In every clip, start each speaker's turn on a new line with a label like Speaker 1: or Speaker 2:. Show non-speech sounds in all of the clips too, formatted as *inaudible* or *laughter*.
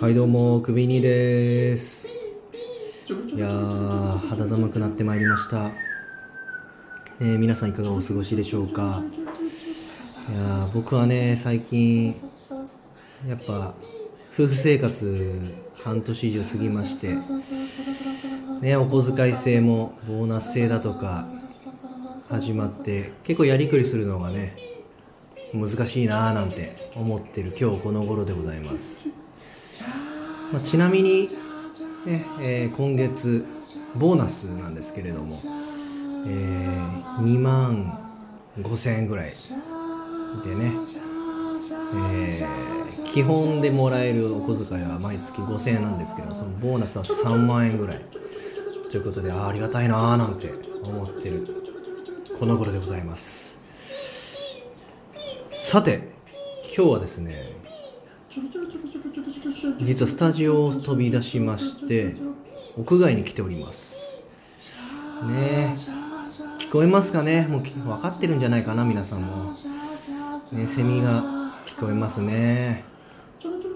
Speaker 1: はいどうもくびにです。いやー肌寒くなってまいりました、えー皆さんいかがお過ごしでしょうか。いやー僕はね最近やっぱ夫婦生活半年以上過ぎましてねお小遣い制もボーナス制だとか始まって結構やりくりするのがね難しいなーなんて思ってる今日この頃でございます、まあちなみに、ねえー今月ボーナスなんですけれども、え2万5000円ぐらいでね、えー基本でもらえるお小遣いは毎月5000円なんですけどそのボーナスだと3万円ぐらい。ということであありがたいなーなんて思ってるこの頃でございます。さて今日はですね実はスタジオを飛び出しまして屋外に来ております。ねえ。聞こえますかね？もう分かってるんじゃないかな皆さんも。ねセミが聞こえますね。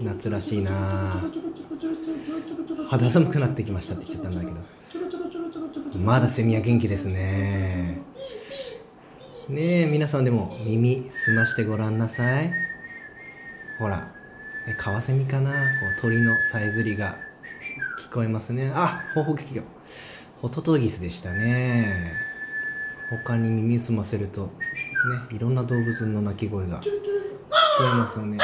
Speaker 1: 夏らしいな。肌寒くなってきましたって言っちゃったんだけど。まだセミは元気ですね。ねえ皆さんでも耳澄ましてごらんなさい。ほら。えカワセミかな？こう鳥のさえずりが聞こえますね。あホホキキョホトトギスでしたね。他に耳澄ませるとねいろんな動物の鳴き声が聞こえますよね。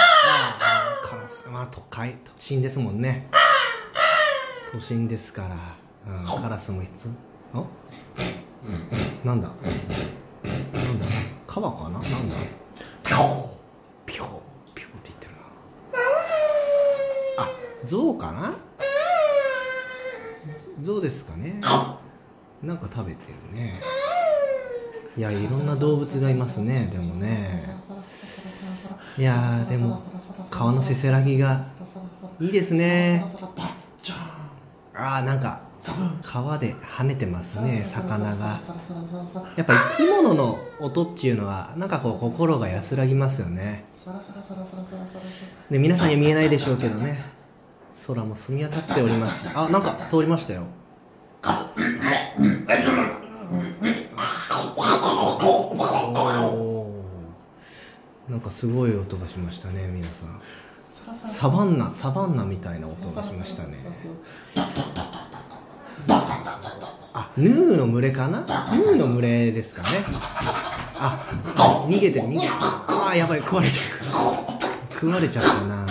Speaker 1: カラス。まあ都会都心ですもんね。都心ですから、うん、カラスも必要あなんだ？なんだ？川かな？なんだピョーピョーピョーって言ってるなあ象かな？象ですかね。なんか食べてるね。いやいろんな動物がいますね。でもね。いやーでも川のせせらぎがいいですね。あーなんか川で跳ねてますね魚がやっぱ生き物の音っていうのはなんかこう心が安らぎますよねで皆さんには見えないでしょうけどね空も澄み渡っております。あなんか通りましたよ。なんかすごい音がしましたね皆さん。サバンナサバンナみたいな音がしましたね。あヌーの群れかな？ヌーの群れですかね。あ逃げてる逃げてる。あやばい食われちゃう食われちゃったな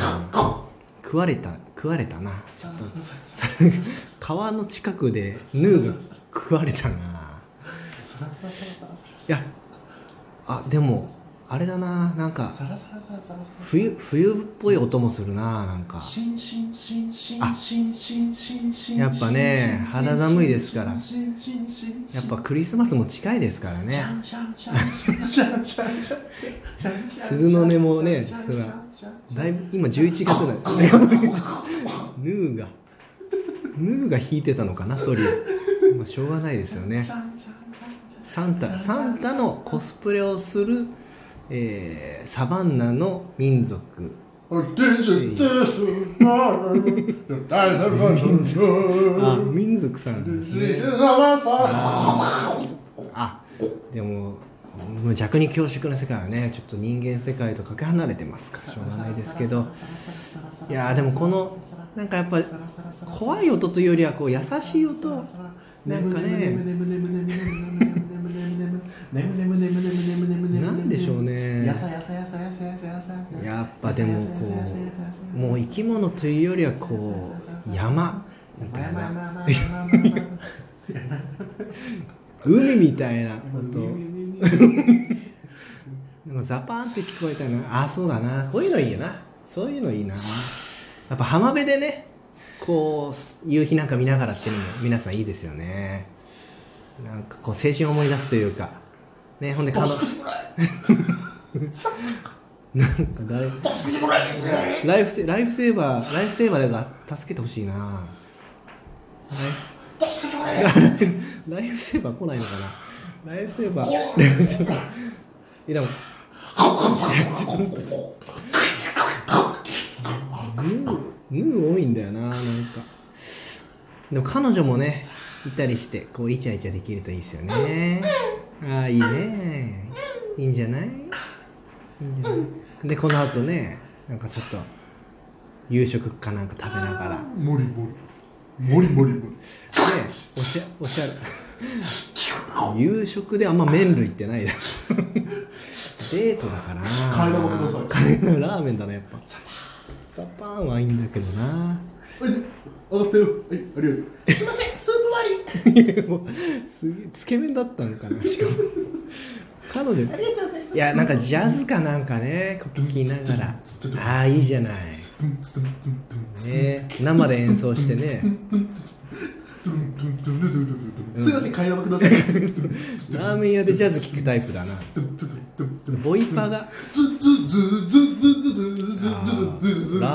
Speaker 1: 食われた。食われたな。*laughs* 川の近くでヌーが食われたな。いやあでもあれだななんか冬冬っぽい音もするななんか。やっぱね肌寒いですからやっぱクリスマスも近いですからね鈴の音もねそらだいぶ今11月だヌーがヌーが弾いてたのかなソリをまあしょうがないですよねサンタサンタのコスプレをする、えーサバンナの民族。*laughs* あ民族さんですね。あでももう弱に恐縮な世界はねちょっと人間世界とかけ離れてますからしょうがないですけど。いやーでもこのなんかやっぱ怖い音というよりはこう優しい音なんかねなんでしょうね。
Speaker 2: やさやさやさやさやさやさ
Speaker 1: やっぱでもこうもう生き物というよりはこう山みたいな。海みたいな音なんかザパンって聞こえたな。あそうだな。こういうのいいよな。そういうのいいな。やっぱ浜辺でねこう夕日なんか見ながらっていうのも皆さんいいですよね。なんかこう青春を思い出すというか。ねほんでかのなんか誰？ライフセライフセーバーライフセーバーが助けてほしいな。ライフセーバー来ないのかな？ライフセーバー。いやでも。ヌー多いんだよななんか。でも彼女もねいたりしてこうイチャイチャできるといいですよね。ああいいね。いいんじゃない？いいんじゃない？でこの後ねなんかちょっと夕食かなんか食べながら。ね
Speaker 2: モリモリモリモリモリ
Speaker 1: おしゃおしゃれ。夕食であんま麺類ってない。だろデートだから。な
Speaker 2: 替え玉ください。
Speaker 1: 替え玉ラーメンだなやっぱ。ザパン。はいいんだけどな。
Speaker 2: はい上がったよはい。ありがとうすいませんスープ割り
Speaker 1: もうすげえつけ麺だったのかなしかも彼女
Speaker 2: ありがとうございます
Speaker 1: いやなんかジャズかなんかねこう聞きながらああいいじゃない、ね、生で演奏してね
Speaker 2: すいません会話ください
Speaker 1: ラーメン屋でジャズ聴くタイプだなボイパーがラ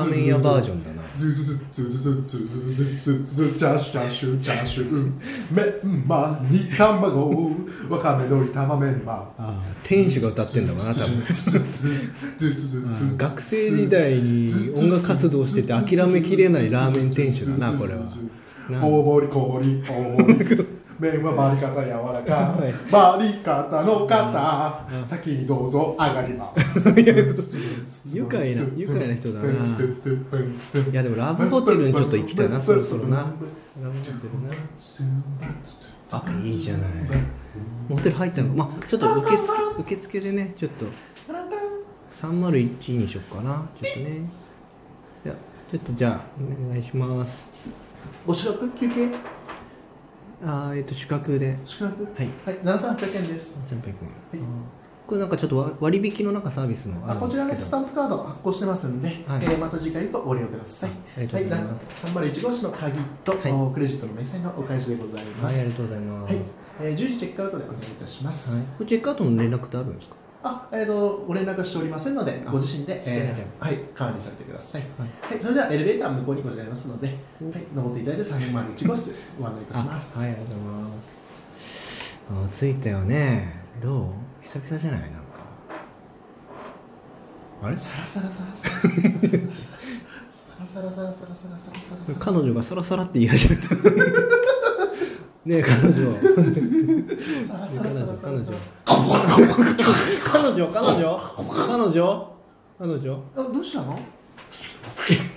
Speaker 1: ーメン屋バージョンだね
Speaker 2: ズズズズズズズズズズチャーシュチャーシュチャーシュメンマに卵わかめのり玉メンマ
Speaker 1: あー店主が歌ってんだろうな多分あー学生時代に音楽活動してて諦めきれないラーメン店主だなこれはな
Speaker 2: 大盛り小盛り大盛り麺はバリ方柔らか。バリ方の方。先にどうぞ。上がります。
Speaker 1: 愉快な *laughs* 愉快な人だな。いやでもラブホテルにちょっと行きたいなそろそろな。ラブホテルなあいいじゃない。ホテル入ったの？まあちょっと受付受付でねちょっと。301にしよっかな。ちょっとね。じゃあちょっとじゃあお願いします。
Speaker 2: お宿泊休憩？
Speaker 1: あーえっ、と宿泊で。
Speaker 2: 宿泊？
Speaker 1: はい。
Speaker 2: はい7800円です。
Speaker 1: 300円、あー。これなんかちょっと割割引のなんかサービスの
Speaker 2: あこちらね
Speaker 1: ね
Speaker 2: スタンプカード発行してますんで、
Speaker 1: はい。
Speaker 2: えーまた次回以降ご利用ください。
Speaker 1: ありがとうございます。
Speaker 2: はい、301号室の鍵と、
Speaker 1: はい。
Speaker 2: おクレジットの明細のお返しでございます、
Speaker 1: はいありがとうございます、
Speaker 2: はいえー、10時チェックアウトでお願いいたします、
Speaker 1: はい、これチェックアウトの連絡ってあるんですか？
Speaker 2: あ、えー、とご連絡はしておりませんので
Speaker 1: あ
Speaker 2: ご自身で、え
Speaker 1: は
Speaker 2: ーはい、管理されてください、
Speaker 1: はい
Speaker 2: はい、それではエレベーター向こうにございますので、はい、登っていただいて301号室ご案内いたします
Speaker 1: はい、ありがとうございます。あ、着いたよね。どう？久々じゃない？なんか。あれ？
Speaker 2: サラサラサラサラサラサラサラサラサラサラサラサラサラサラ
Speaker 1: 彼女がサラサラって言い始めた。ねえ、彼女。彼女、彼女。彼女、彼女。彼女。彼女。
Speaker 2: あどうしたの？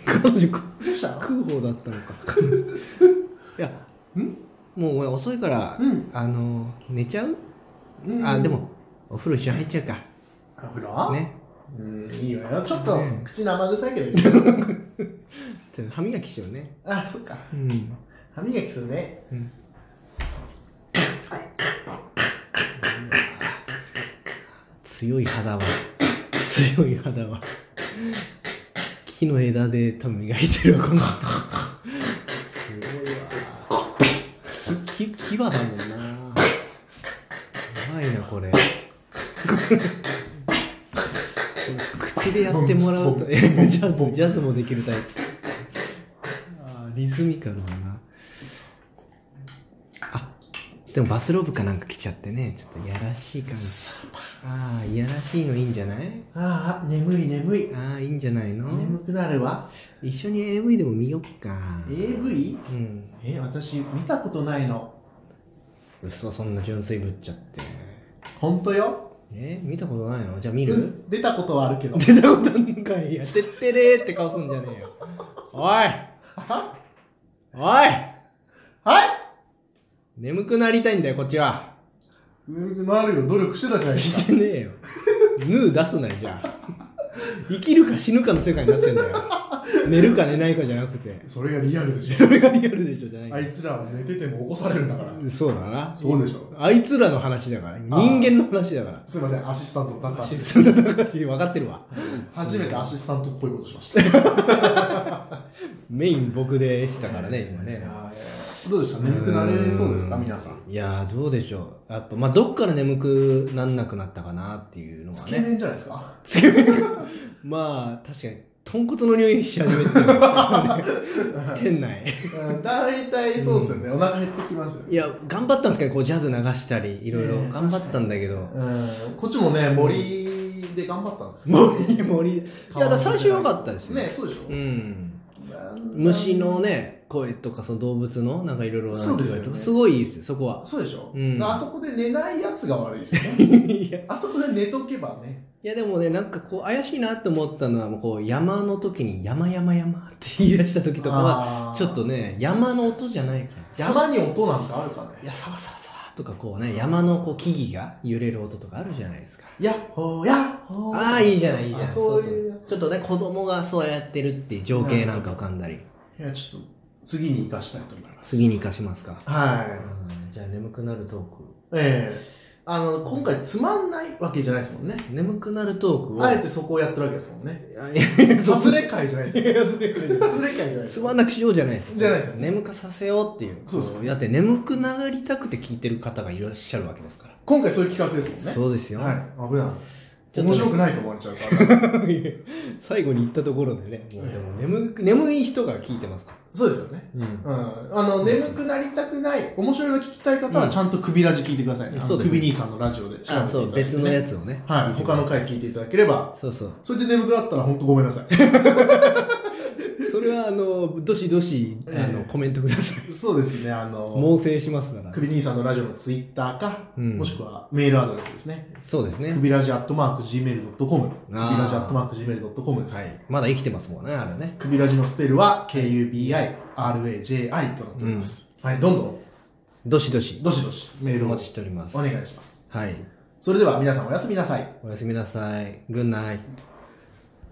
Speaker 1: 彼女、
Speaker 2: どうしたの？
Speaker 1: 食う方だったのか。*laughs* いや、
Speaker 2: ん？
Speaker 1: もう俺遅いから、
Speaker 2: うん。
Speaker 1: あの、寝ちゃう、
Speaker 2: うん。
Speaker 1: あ、でも、お風呂一緒に入っちゃうか。
Speaker 2: お風呂？
Speaker 1: ね。
Speaker 2: うんいいわよ。ちょっと
Speaker 1: ね。
Speaker 2: 口生臭いけど。*laughs*
Speaker 1: 歯磨きしようね。
Speaker 2: あそっか。
Speaker 1: うん。
Speaker 2: 歯磨きするね。
Speaker 1: うん強い肌は。強い肌は。木の枝で多分磨いてるわこの人。すごいわ。木木木はだもんな。やばいなこれ。口でやってもらうと。*laughs* ジャズジャズもできるタイプ。あーリズミカルだな。あでもバスローブかなんか着ちゃってねちょっといやらしい感じああいやらしいのいいんじゃない？
Speaker 2: ああ眠い眠い。
Speaker 1: ああいいんじゃないの？
Speaker 2: 眠くなるわ。
Speaker 1: 一緒に AV でも見よっか。
Speaker 2: AV?
Speaker 1: うん。
Speaker 2: え私見たことないの。
Speaker 1: 嘘そんな純粋ぶっちゃって。
Speaker 2: 本当よ？
Speaker 1: え見たことないの？じゃあ見る、
Speaker 2: うん出たことはあるけど。
Speaker 1: 出たことあんのかいやてってれーって顔すんじゃねえよ。おい！
Speaker 2: は？
Speaker 1: おい！
Speaker 2: はい！
Speaker 1: 眠くなりたいんだよこっちは
Speaker 2: なるよ努力してたじゃないですか
Speaker 1: してねえよ。ヌー出すなよじゃあ。生きるか死ぬかの世界になってんだよ。寝るか寝ないかじゃなくて。
Speaker 2: それがリアルでしょ。
Speaker 1: それがリアルでしょじゃない。
Speaker 2: あいつらは寝てても起こされるんだから。
Speaker 1: そうだな。
Speaker 2: そうでしょ。
Speaker 1: あいつらの話だから。人間の話だから。
Speaker 2: すいませんアシスタントの高橋です。
Speaker 1: 分かってるわ。
Speaker 2: 初めてアシスタントっぽいことしました。い *laughs*
Speaker 1: メイン僕でしたからね今ね。
Speaker 2: やいやどうでした？眠くなれそうですか？皆さん。
Speaker 1: いやーどうでしょう。やっぱまあどっから眠くなんなくなったかなっていうのはね。
Speaker 2: つけ麺じゃないですか？*laughs*
Speaker 1: まあ確かに豚骨の匂いし始めてるんですからね。*laughs* 店内。
Speaker 2: うん大体そうですよね。お腹減ってきますよね。
Speaker 1: いや頑張ったんですけどこうジャズ流したりいろいろ頑張ったんだけど。
Speaker 2: うん。こっちもね森で頑張ったんですけど
Speaker 1: 森森。いやだ最初良かったですよ。
Speaker 2: ねそうでしょ？
Speaker 1: うん。虫のね声とかその動物のなんかいろいろ
Speaker 2: そうですよね。
Speaker 1: すごいいいですよそこは。
Speaker 2: そうでしょ、
Speaker 1: うん。
Speaker 2: あそこで寝ないやつが悪いですよね。*laughs* あそこで寝とけばね。
Speaker 1: いや。でもねなんかこう怪しいなって思ったのはもうこう山の時に山山山って言い出した時とかはちょっとね山の音じゃないから
Speaker 2: 山に音なんてあるかね。
Speaker 1: いやサワサワサワとかこうね山のこう木々が揺れる音とかあるじゃないですか。
Speaker 2: やっほーやっほー。
Speaker 1: ああいいじゃないいいじゃない。
Speaker 2: あそういう
Speaker 1: ちょっとね子供がそうやってるっていう情景なんか浮かんだり。
Speaker 2: いやちょっと次に生かしたいと思います。
Speaker 1: 次に生かしますか、
Speaker 2: はい。
Speaker 1: うん。じゃあ眠くなるトーク。
Speaker 2: ええ。あの今回つまんないわけじゃないですもんね。
Speaker 1: 眠くなるトークを。
Speaker 2: あえてそこをやってるわけですもんね。
Speaker 1: いやいや
Speaker 2: 外れ会じゃないですよ
Speaker 1: 外れ会じゃ
Speaker 2: 外れ会じゃないです
Speaker 1: つまんなくしようじゃないですよ。
Speaker 2: じゃないですよ
Speaker 1: 眠くさせようっていう。
Speaker 2: そうそう
Speaker 1: だって眠くなりたくて聞いてる方がいらっしゃるわけですから。
Speaker 2: 今回そういう企画ですもんね。
Speaker 1: そうですよ、
Speaker 2: はい。危ない面白くないと思われちゃうから。*laughs*
Speaker 1: 最後に言ったところでね。もうでも眠く眠い人が聞いてますか
Speaker 2: そうですよね。
Speaker 1: ら、
Speaker 2: うん、あの眠くなりたくない面白いの聞きたい方はちゃんと首ラジ聞いてくださいね、
Speaker 1: うです
Speaker 2: 首兄さんのラジオで
Speaker 1: あそう。別のやつをね。
Speaker 2: はい。他の回聞いていただければ。
Speaker 1: そうそう。
Speaker 2: それで眠くなったら本当ごめんなさい *laughs*
Speaker 1: それはあのどしどしあの、
Speaker 2: ええ
Speaker 1: コメントください。
Speaker 2: そうですねあの
Speaker 1: 猛省しますから。
Speaker 2: 首兄さんのラジオのツイッターか、
Speaker 1: うん。
Speaker 2: もしくはメールアドレスですね。
Speaker 1: そうですね。
Speaker 2: 首ラジアットマーク Gmail.com 首
Speaker 1: あー。
Speaker 2: ラジアットマーク Gmail.com です、
Speaker 1: はい。まだ生きてますもんねあれね。
Speaker 2: 首ラジのスペルは KUBIRAJI となっております、はいどんどん。
Speaker 1: どしどし。
Speaker 2: どしどしメールを。お
Speaker 1: お待ちしております。
Speaker 2: 願いします。
Speaker 1: はい。
Speaker 2: それでは皆さんおやすみなさい。
Speaker 1: おやすみなさい。グッナイ